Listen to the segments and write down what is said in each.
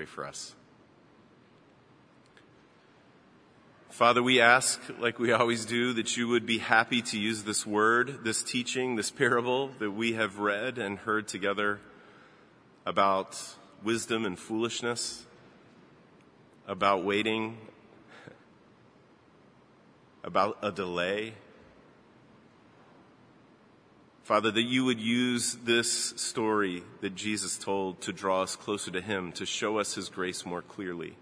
pray for us. Father, we ask, like we always do, that you would be happy to use this word, this teaching, this parable that we have read and heard together about wisdom and foolishness, about waiting, about a delay. Father, that you would use this story that Jesus told to draw us closer to Him, to show us His grace more clearly.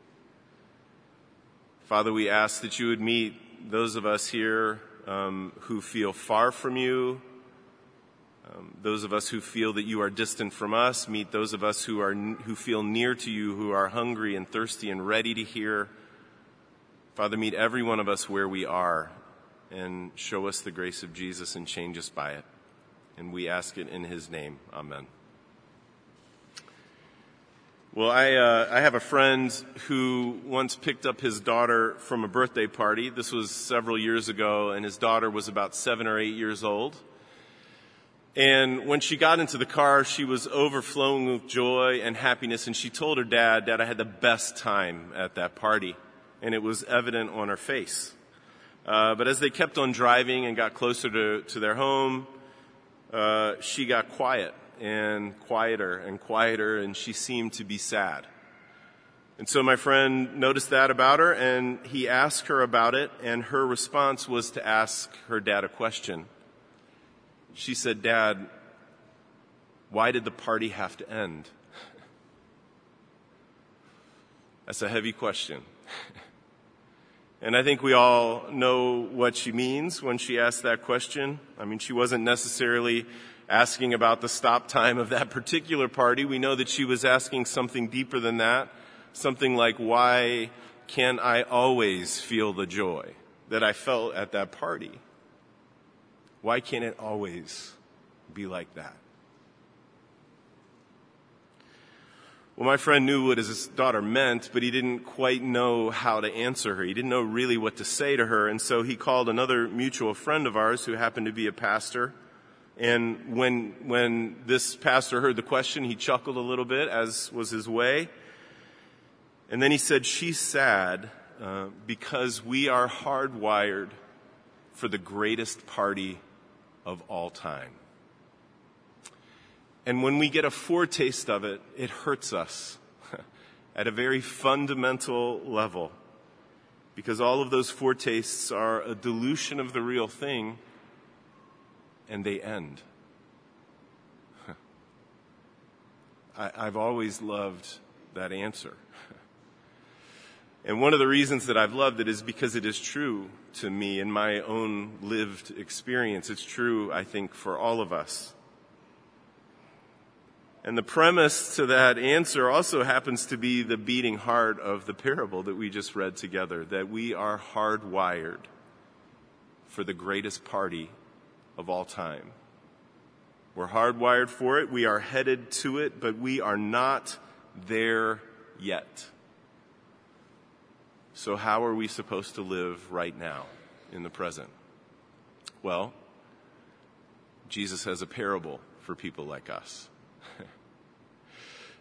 Father, we ask that you would meet those of us here um, who feel far from you, um, those of us who feel that you are distant from us, meet those of us who are who feel near to you, who are hungry and thirsty and ready to hear. Father, meet every one of us where we are and show us the grace of Jesus and change us by it. And we ask it in his name. Amen. Well, I, uh, I have a friend who once picked up his daughter from a birthday party. This was several years ago, and his daughter was about seven or eight years old. And when she got into the car, she was overflowing with joy and happiness, and she told her dad, Dad, I had the best time at that party. And it was evident on her face. Uh, but as they kept on driving and got closer to, to their home, uh, she got quiet and quieter and quieter, and she seemed to be sad. And so my friend noticed that about her, and he asked her about it, and her response was to ask her dad a question. She said, Dad, why did the party have to end? That's a heavy question. And I think we all know what she means when she asked that question. I mean, she wasn't necessarily asking about the stop time of that particular party. We know that she was asking something deeper than that. Something like, why can I always feel the joy that I felt at that party? Why can't it always be like that? Well, my friend knew what his daughter meant, but he didn't quite know how to answer her. He didn't know really what to say to her, and so he called another mutual friend of ours who happened to be a pastor and when, when this pastor heard the question, he chuckled a little bit, as was his way. And then he said, She's sad uh, because we are hardwired for the greatest party of all time. And when we get a foretaste of it, it hurts us at a very fundamental level. Because all of those foretastes are a dilution of the real thing and they end. I, I've always loved that answer. And one of the reasons that I've loved it is because it is true to me in my own lived experience. It's true, I think, for all of us. And the premise to that answer also happens to be the beating heart of the parable that we just read together that we are hardwired for the greatest party of all time. We're hardwired for it. We are headed to it, but we are not there yet. So, how are we supposed to live right now in the present? Well, Jesus has a parable for people like us.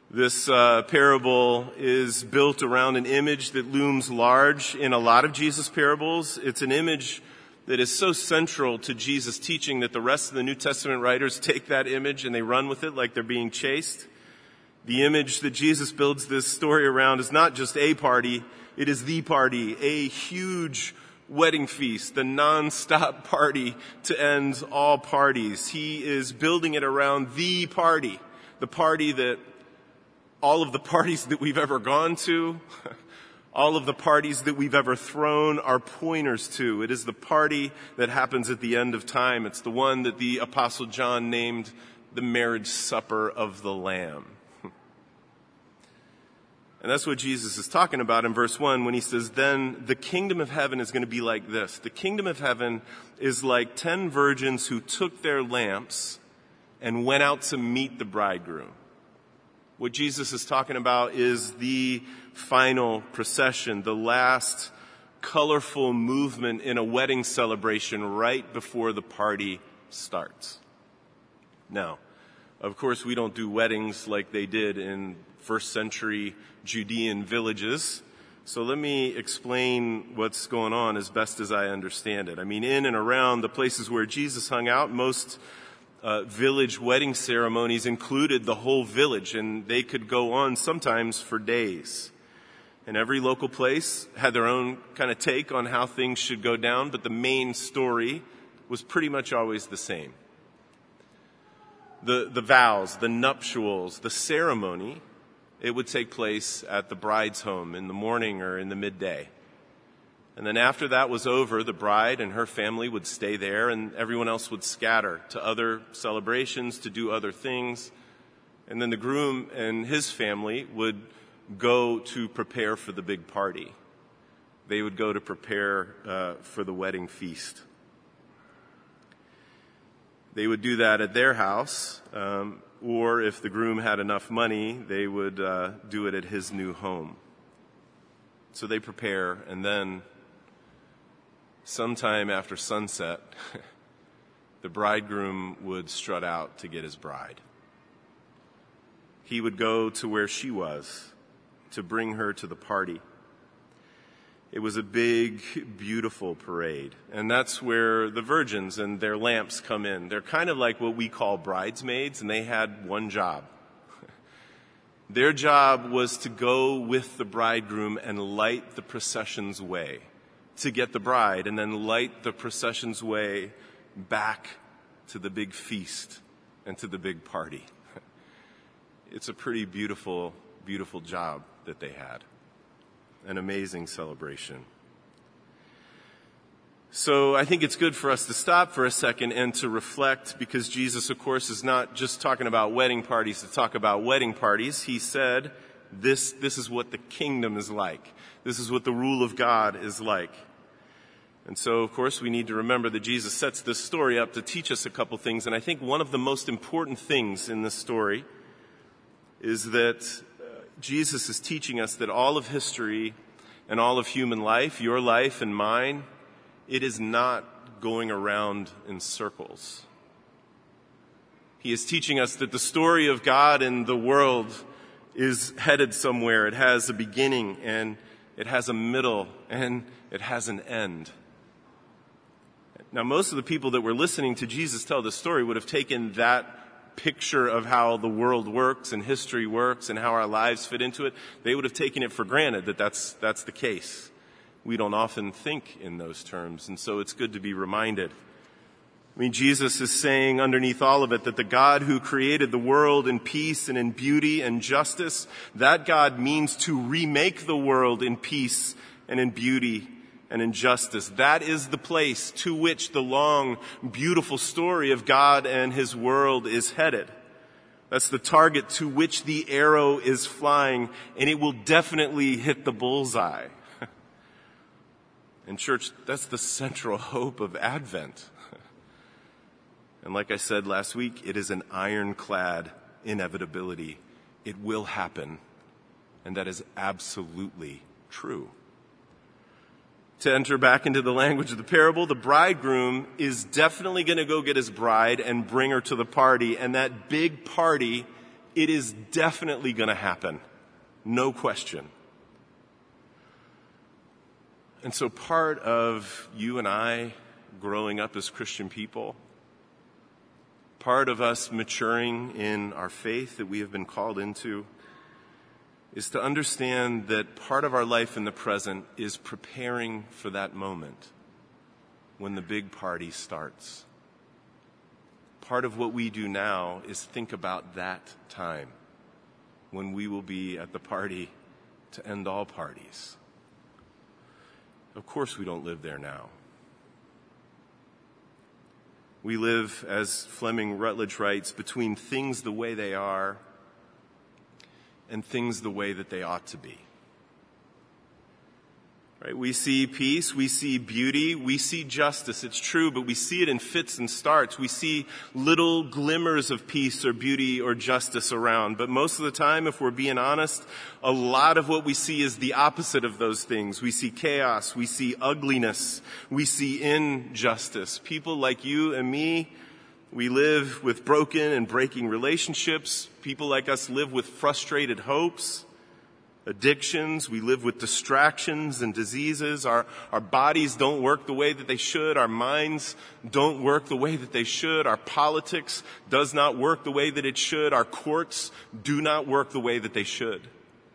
This uh, parable is built around an image that looms large in a lot of Jesus' parables. It's an image that is so central to Jesus' teaching that the rest of the New Testament writers take that image and they run with it like they're being chased. The image that Jesus builds this story around is not just a party, it is the party, a huge wedding feast, the non-stop party to end all parties. He is building it around the party, the party that all of the parties that we've ever gone to, all of the parties that we've ever thrown are pointers to. It is the party that happens at the end of time. It's the one that the apostle John named the marriage supper of the Lamb. And that's what Jesus is talking about in verse 1 when he says, Then the kingdom of heaven is going to be like this. The kingdom of heaven is like ten virgins who took their lamps and went out to meet the bridegroom. What Jesus is talking about is the final procession, the last colorful movement in a wedding celebration right before the party starts. Now, of course, we don't do weddings like they did in first century Judean villages. So let me explain what's going on as best as I understand it. I mean, in and around the places where Jesus hung out, most uh, village wedding ceremonies included the whole village, and they could go on sometimes for days. And every local place had their own kind of take on how things should go down, but the main story was pretty much always the same. The, the vows, the nuptials, the ceremony it would take place at the bride's home in the morning or in the midday. And then after that was over, the bride and her family would stay there and everyone else would scatter to other celebrations, to do other things. And then the groom and his family would go to prepare for the big party. They would go to prepare uh, for the wedding feast. They would do that at their house. Um, or if the groom had enough money, they would uh, do it at his new home. So they prepare, and then sometime after sunset, the bridegroom would strut out to get his bride. He would go to where she was to bring her to the party. It was a big, beautiful parade. And that's where the virgins and their lamps come in. They're kind of like what we call bridesmaids, and they had one job. Their job was to go with the bridegroom and light the procession's way, to get the bride, and then light the procession's way back to the big feast and to the big party. It's a pretty beautiful, beautiful job that they had an amazing celebration. So I think it's good for us to stop for a second and to reflect because Jesus, of course, is not just talking about wedding parties to talk about wedding parties. He said, this, this is what the kingdom is like. This is what the rule of God is like. And so, of course, we need to remember that Jesus sets this story up to teach us a couple things. And I think one of the most important things in this story is that uh, Jesus is teaching us that all of history and all of human life, your life and mine, it is not going around in circles. He is teaching us that the story of God and the world is headed somewhere. It has a beginning and it has a middle and it has an end. Now, most of the people that were listening to Jesus tell the story would have taken that picture of how the world works and history works and how our lives fit into it, they would have taken it for granted that that's, that's the case. We don't often think in those terms, and so it's good to be reminded. I mean, Jesus is saying underneath all of it that the God who created the world in peace and in beauty and justice, that God means to remake the world in peace and in beauty and injustice. That is the place to which the long, beautiful story of God and His world is headed. That's the target to which the arrow is flying, and it will definitely hit the bullseye. and church, that's the central hope of Advent. and like I said last week, it is an ironclad inevitability. It will happen. And that is absolutely true to enter back into the language of the parable, the bridegroom is definitely going to go get his bride and bring her to the party. And that big party, it is definitely going to happen. No question. And so part of you and I growing up as Christian people, part of us maturing in our faith that we have been called into, is to understand that part of our life in the present is preparing for that moment when the big party starts. Part of what we do now is think about that time when we will be at the party to end all parties. Of course, we don't live there now. We live, as Fleming Rutledge writes, between things the way they are and things the way that they ought to be. Right? We see peace, we see beauty, we see justice. It's true, but we see it in fits and starts. We see little glimmers of peace or beauty or justice around. But most of the time, if we're being honest, a lot of what we see is the opposite of those things. We see chaos, we see ugliness, we see injustice. People like you and me, We live with broken and breaking relationships. People like us live with frustrated hopes, addictions. We live with distractions and diseases. Our, our bodies don't work the way that they should. Our minds don't work the way that they should. Our politics does not work the way that it should. Our courts do not work the way that they should.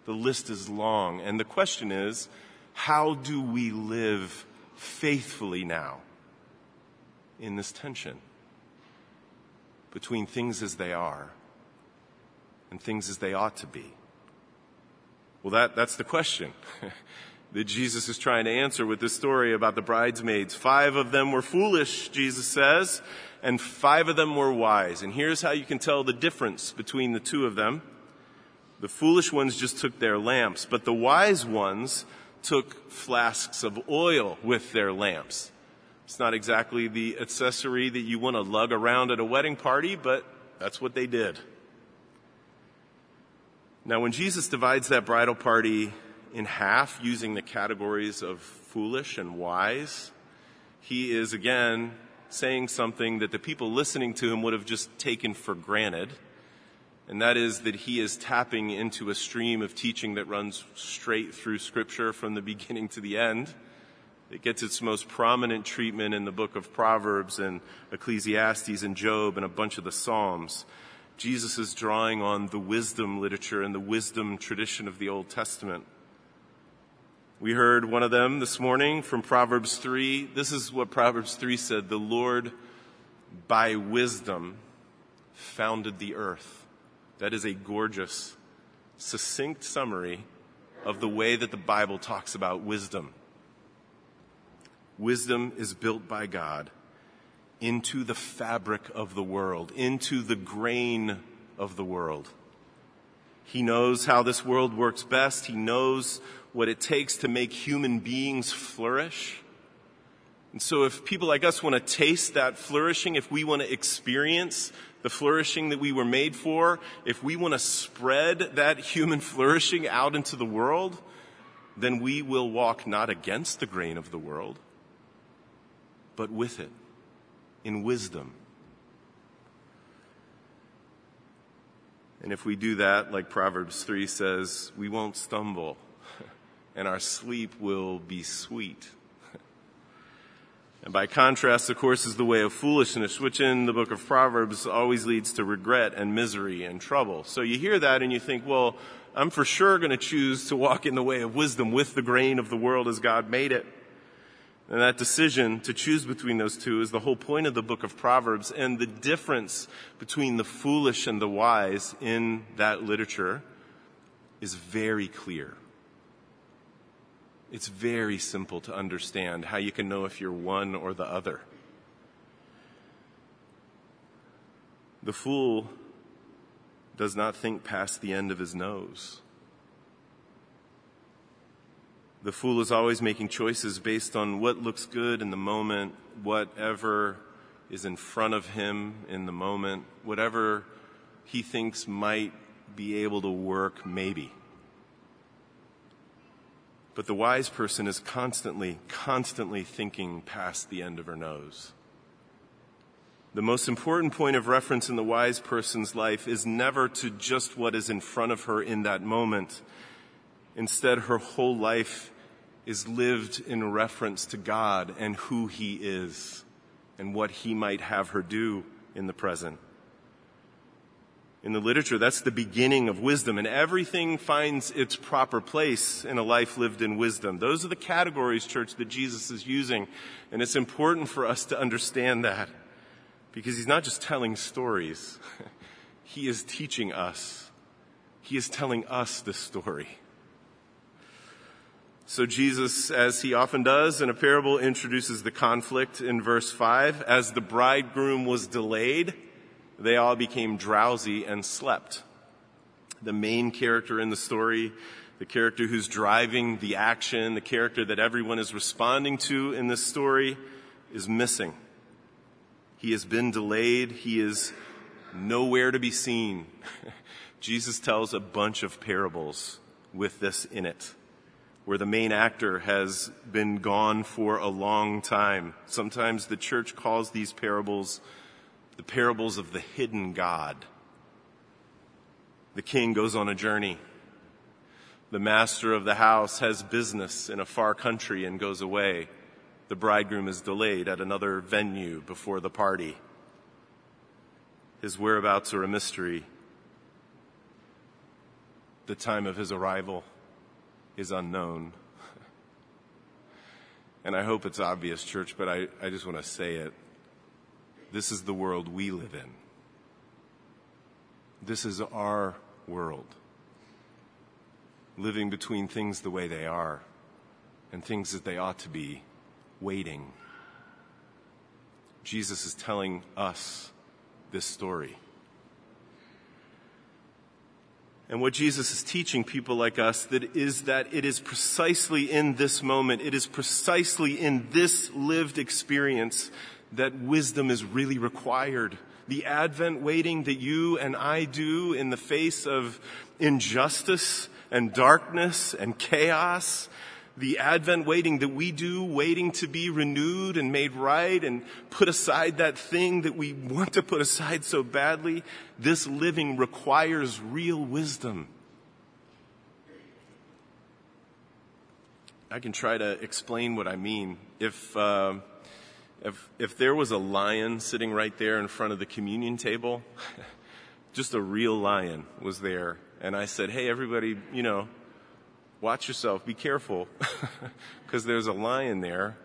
The list is long. And the question is, how do we live faithfully now in this tension? Between things as they are and things as they ought to be? Well, that, that's the question that Jesus is trying to answer with this story about the bridesmaids. Five of them were foolish, Jesus says, and five of them were wise. And here's how you can tell the difference between the two of them. The foolish ones just took their lamps, but the wise ones took flasks of oil with their lamps. It's not exactly the accessory that you want to lug around at a wedding party, but that's what they did. Now, when Jesus divides that bridal party in half using the categories of foolish and wise, he is again saying something that the people listening to him would have just taken for granted. And that is that he is tapping into a stream of teaching that runs straight through scripture from the beginning to the end. It gets its most prominent treatment in the book of Proverbs and Ecclesiastes and Job and a bunch of the Psalms. Jesus is drawing on the wisdom literature and the wisdom tradition of the Old Testament. We heard one of them this morning from Proverbs 3. This is what Proverbs 3 said The Lord, by wisdom, founded the earth. That is a gorgeous, succinct summary of the way that the Bible talks about wisdom. Wisdom is built by God into the fabric of the world, into the grain of the world. He knows how this world works best. He knows what it takes to make human beings flourish. And so if people like us want to taste that flourishing, if we want to experience the flourishing that we were made for, if we want to spread that human flourishing out into the world, then we will walk not against the grain of the world, but with it, in wisdom. And if we do that, like Proverbs 3 says, we won't stumble, and our sleep will be sweet. And by contrast, of course, is the way of foolishness, which in the book of Proverbs always leads to regret and misery and trouble. So you hear that and you think, well, I'm for sure going to choose to walk in the way of wisdom with the grain of the world as God made it. And that decision to choose between those two is the whole point of the book of Proverbs. And the difference between the foolish and the wise in that literature is very clear. It's very simple to understand how you can know if you're one or the other. The fool does not think past the end of his nose. The fool is always making choices based on what looks good in the moment, whatever is in front of him in the moment, whatever he thinks might be able to work, maybe. But the wise person is constantly, constantly thinking past the end of her nose. The most important point of reference in the wise person's life is never to just what is in front of her in that moment. Instead, her whole life is lived in reference to God and who He is and what He might have her do in the present. In the literature, that's the beginning of wisdom, and everything finds its proper place in a life lived in wisdom. Those are the categories, church, that Jesus is using, and it's important for us to understand that because He's not just telling stories, He is teaching us. He is telling us the story. So Jesus, as he often does in a parable, introduces the conflict in verse 5. As the bridegroom was delayed, they all became drowsy and slept. The main character in the story, the character who's driving the action, the character that everyone is responding to in this story, is missing. He has been delayed. He is nowhere to be seen. Jesus tells a bunch of parables with this in it where the main actor has been gone for a long time. Sometimes the church calls these parables the parables of the hidden God. The king goes on a journey. The master of the house has business in a far country and goes away. The bridegroom is delayed at another venue before the party. His whereabouts are a mystery. The time of his arrival is unknown. And I hope it's obvious, church, but I, I just want to say it. This is the world we live in. This is our world. Living between things the way they are and things that they ought to be, waiting. Jesus is telling us this story. And what Jesus is teaching people like us that is that it is precisely in this moment, it is precisely in this lived experience that wisdom is really required. The Advent waiting that you and I do in the face of injustice and darkness and chaos the Advent waiting that we do, waiting to be renewed and made right and put aside that thing that we want to put aside so badly, this living requires real wisdom. I can try to explain what I mean. If, uh, if, if there was a lion sitting right there in front of the communion table, just a real lion was there, and I said, hey, everybody, you know, watch yourself, be careful, because there's a lion there,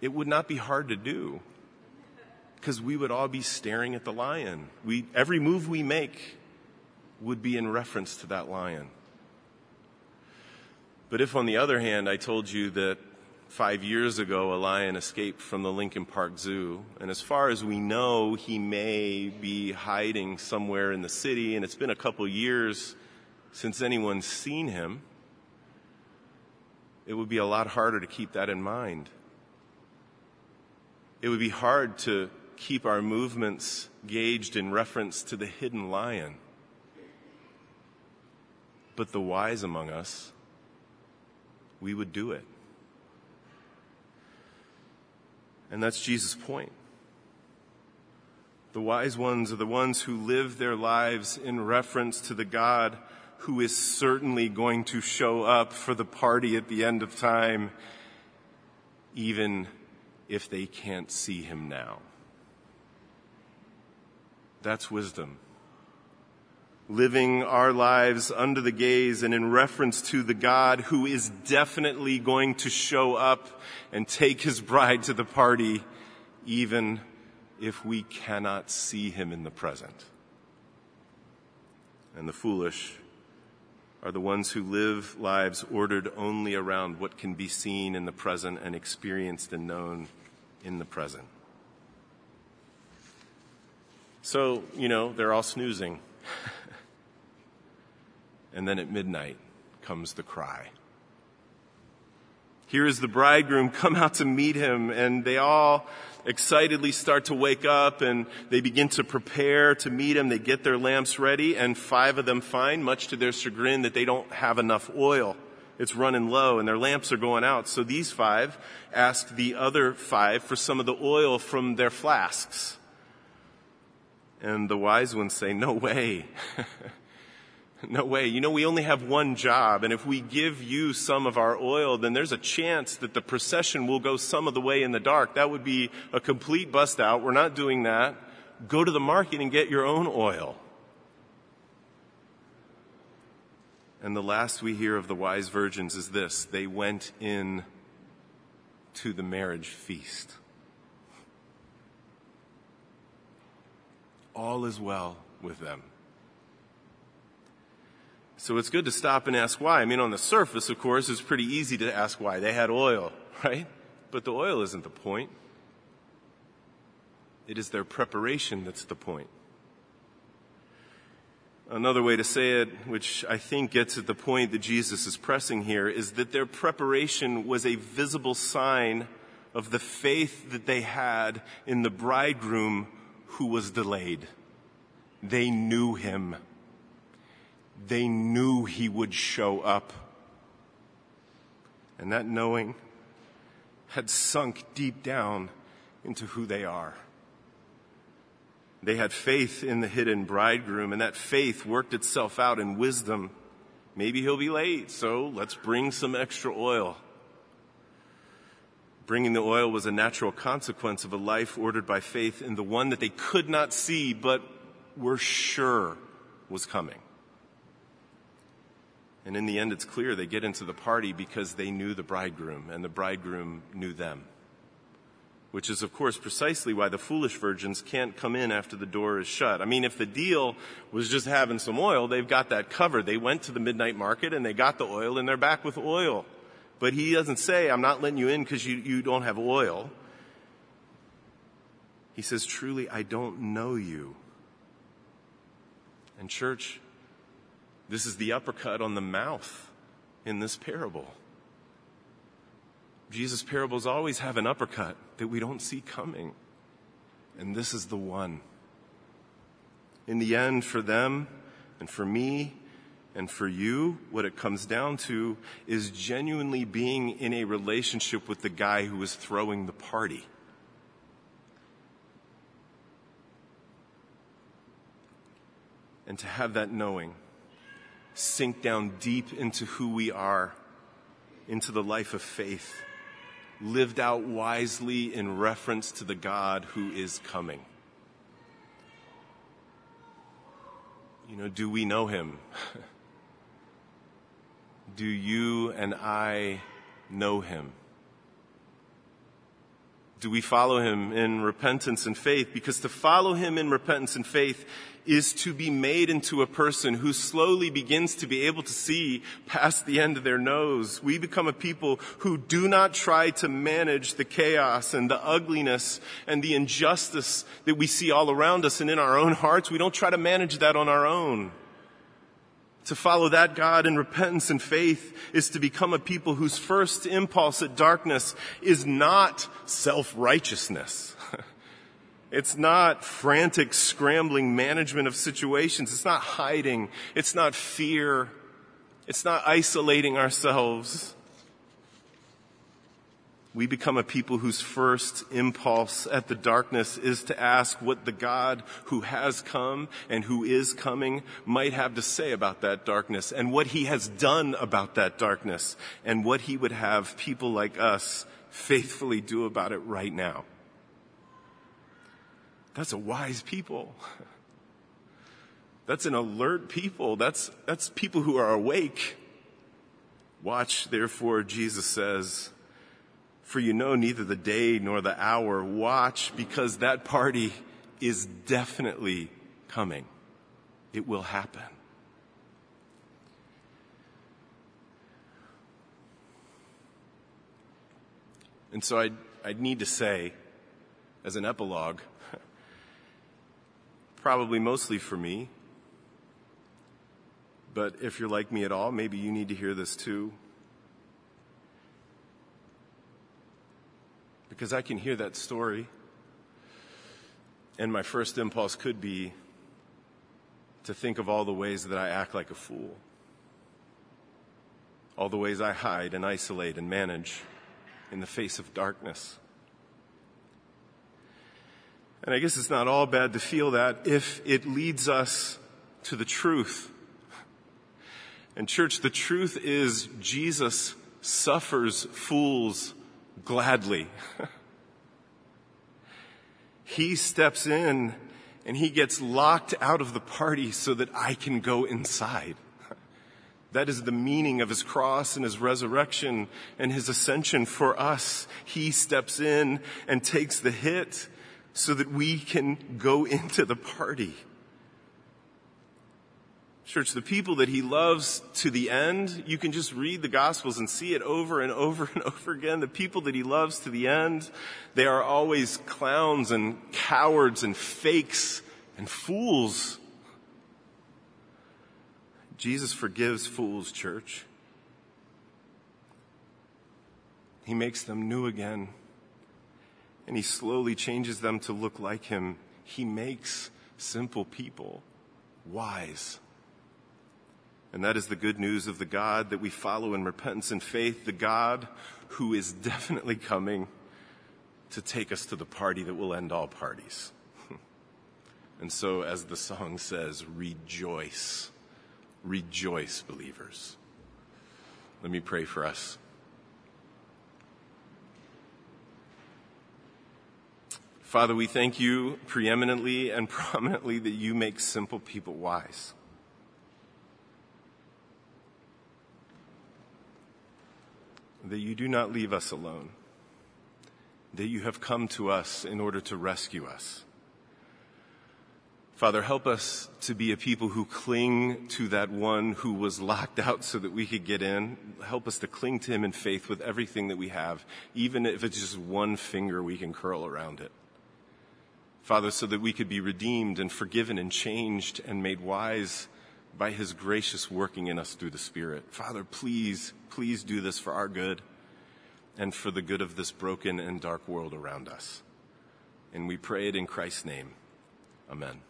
it would not be hard to do. Because we would all be staring at the lion. We, every move we make would be in reference to that lion. But if, on the other hand, I told you that five years ago a lion escaped from the Lincoln Park Zoo, and as far as we know, he may be hiding somewhere in the city, and it's been a couple years since anyone's seen him it would be a lot harder to keep that in mind. It would be hard to keep our movements gauged in reference to the hidden lion. But the wise among us, we would do it. And that's Jesus' point. The wise ones are the ones who live their lives in reference to the God who is certainly going to show up for the party at the end of time, even if they can't see him now. That's wisdom. Living our lives under the gaze and in reference to the God who is definitely going to show up and take his bride to the party, even if we cannot see him in the present. And the foolish are the ones who live lives ordered only around what can be seen in the present and experienced and known in the present. So, you know, they're all snoozing. and then at midnight comes the cry. Here is the bridegroom come out to meet him, and they all excitedly start to wake up and they begin to prepare to meet him. They get their lamps ready and five of them find, much to their chagrin, that they don't have enough oil. It's running low and their lamps are going out. So these five ask the other five for some of the oil from their flasks. And the wise ones say, no way. No way. You know, we only have one job, and if we give you some of our oil, then there's a chance that the procession will go some of the way in the dark. That would be a complete bust out. We're not doing that. Go to the market and get your own oil. And the last we hear of the wise virgins is this they went in to the marriage feast. All is well with them. So it's good to stop and ask why. I mean, on the surface, of course, it's pretty easy to ask why. They had oil, right? But the oil isn't the point. It is their preparation that's the point. Another way to say it, which I think gets at the point that Jesus is pressing here, is that their preparation was a visible sign of the faith that they had in the bridegroom who was delayed. They knew him they knew he would show up. And that knowing had sunk deep down into who they are. They had faith in the hidden bridegroom, and that faith worked itself out in wisdom. Maybe he'll be late, so let's bring some extra oil. Bringing the oil was a natural consequence of a life ordered by faith in the one that they could not see, but were sure was coming. And in the end, it's clear they get into the party because they knew the bridegroom, and the bridegroom knew them which is, of course, precisely why the foolish virgins can't come in after the door is shut. I mean, if the deal was just having some oil, they've got that covered. They went to the midnight market and they got the oil and they're back with oil. But he doesn't say, I'm not letting you in because you, you don't have oil. He says, truly, I don't know you. And church, this is the uppercut on the mouth in this parable. Jesus' parables always have an uppercut that we don't see coming. And this is the one. In the end, for them and for me and for you, what it comes down to is genuinely being in a relationship with the guy who is throwing the party. And to have that knowing sink down deep into who we are, into the life of faith lived out wisely in reference to the God who is coming. You know, do we know him? do you and I know him? Do we follow him in repentance and faith? Because to follow him in repentance and faith is to be made into a person who slowly begins to be able to see past the end of their nose. We become a people who do not try to manage the chaos and the ugliness and the injustice that we see all around us and in our own hearts. We don't try to manage that on our own. To follow that God in repentance and faith is to become a people whose first impulse at darkness is not self-righteousness. It's not frantic, scrambling management of situations. It's not hiding. It's not fear. It's not isolating ourselves. We become a people whose first impulse at the darkness is to ask what the God who has come and who is coming might have to say about that darkness and what he has done about that darkness and what he would have people like us faithfully do about it right now. That's a wise people. That's an alert people. That's, that's people who are awake. Watch, therefore, Jesus says, for you know neither the day nor the hour. Watch because that party is definitely coming. It will happen. And so I, I need to say, as an epilogue, probably mostly for me. But if you're like me at all, maybe you need to hear this too. Because I can hear that story, and my first impulse could be to think of all the ways that I act like a fool, all the ways I hide and isolate and manage in the face of darkness. And I guess it's not all bad to feel that if it leads us to the truth. And church, the truth is Jesus suffers fools gladly. he steps in and he gets locked out of the party so that I can go inside. That is the meaning of his cross and his resurrection and his ascension for us. He steps in and takes the hit so that we can go into the party. Church, the people that he loves to the end, you can just read the Gospels and see it over and over and over again. The people that he loves to the end, they are always clowns and cowards and fakes and fools. Jesus forgives fools, church. He makes them new again and he slowly changes them to look like him. He makes simple people wise. And that is the good news of the God that we follow in repentance and faith, the God who is definitely coming to take us to the party that will end all parties. And so, as the song says, rejoice. Rejoice, believers. Let me pray for us. Father, we thank you preeminently and prominently that you make simple people wise. That you do not leave us alone. That you have come to us in order to rescue us. Father, help us to be a people who cling to that one who was locked out so that we could get in. Help us to cling to him in faith with everything that we have, even if it's just one finger we can curl around it. Father, so that we could be redeemed and forgiven and changed and made wise by his gracious working in us through the Spirit. Father, please, please do this for our good and for the good of this broken and dark world around us. And we pray it in Christ's name. Amen.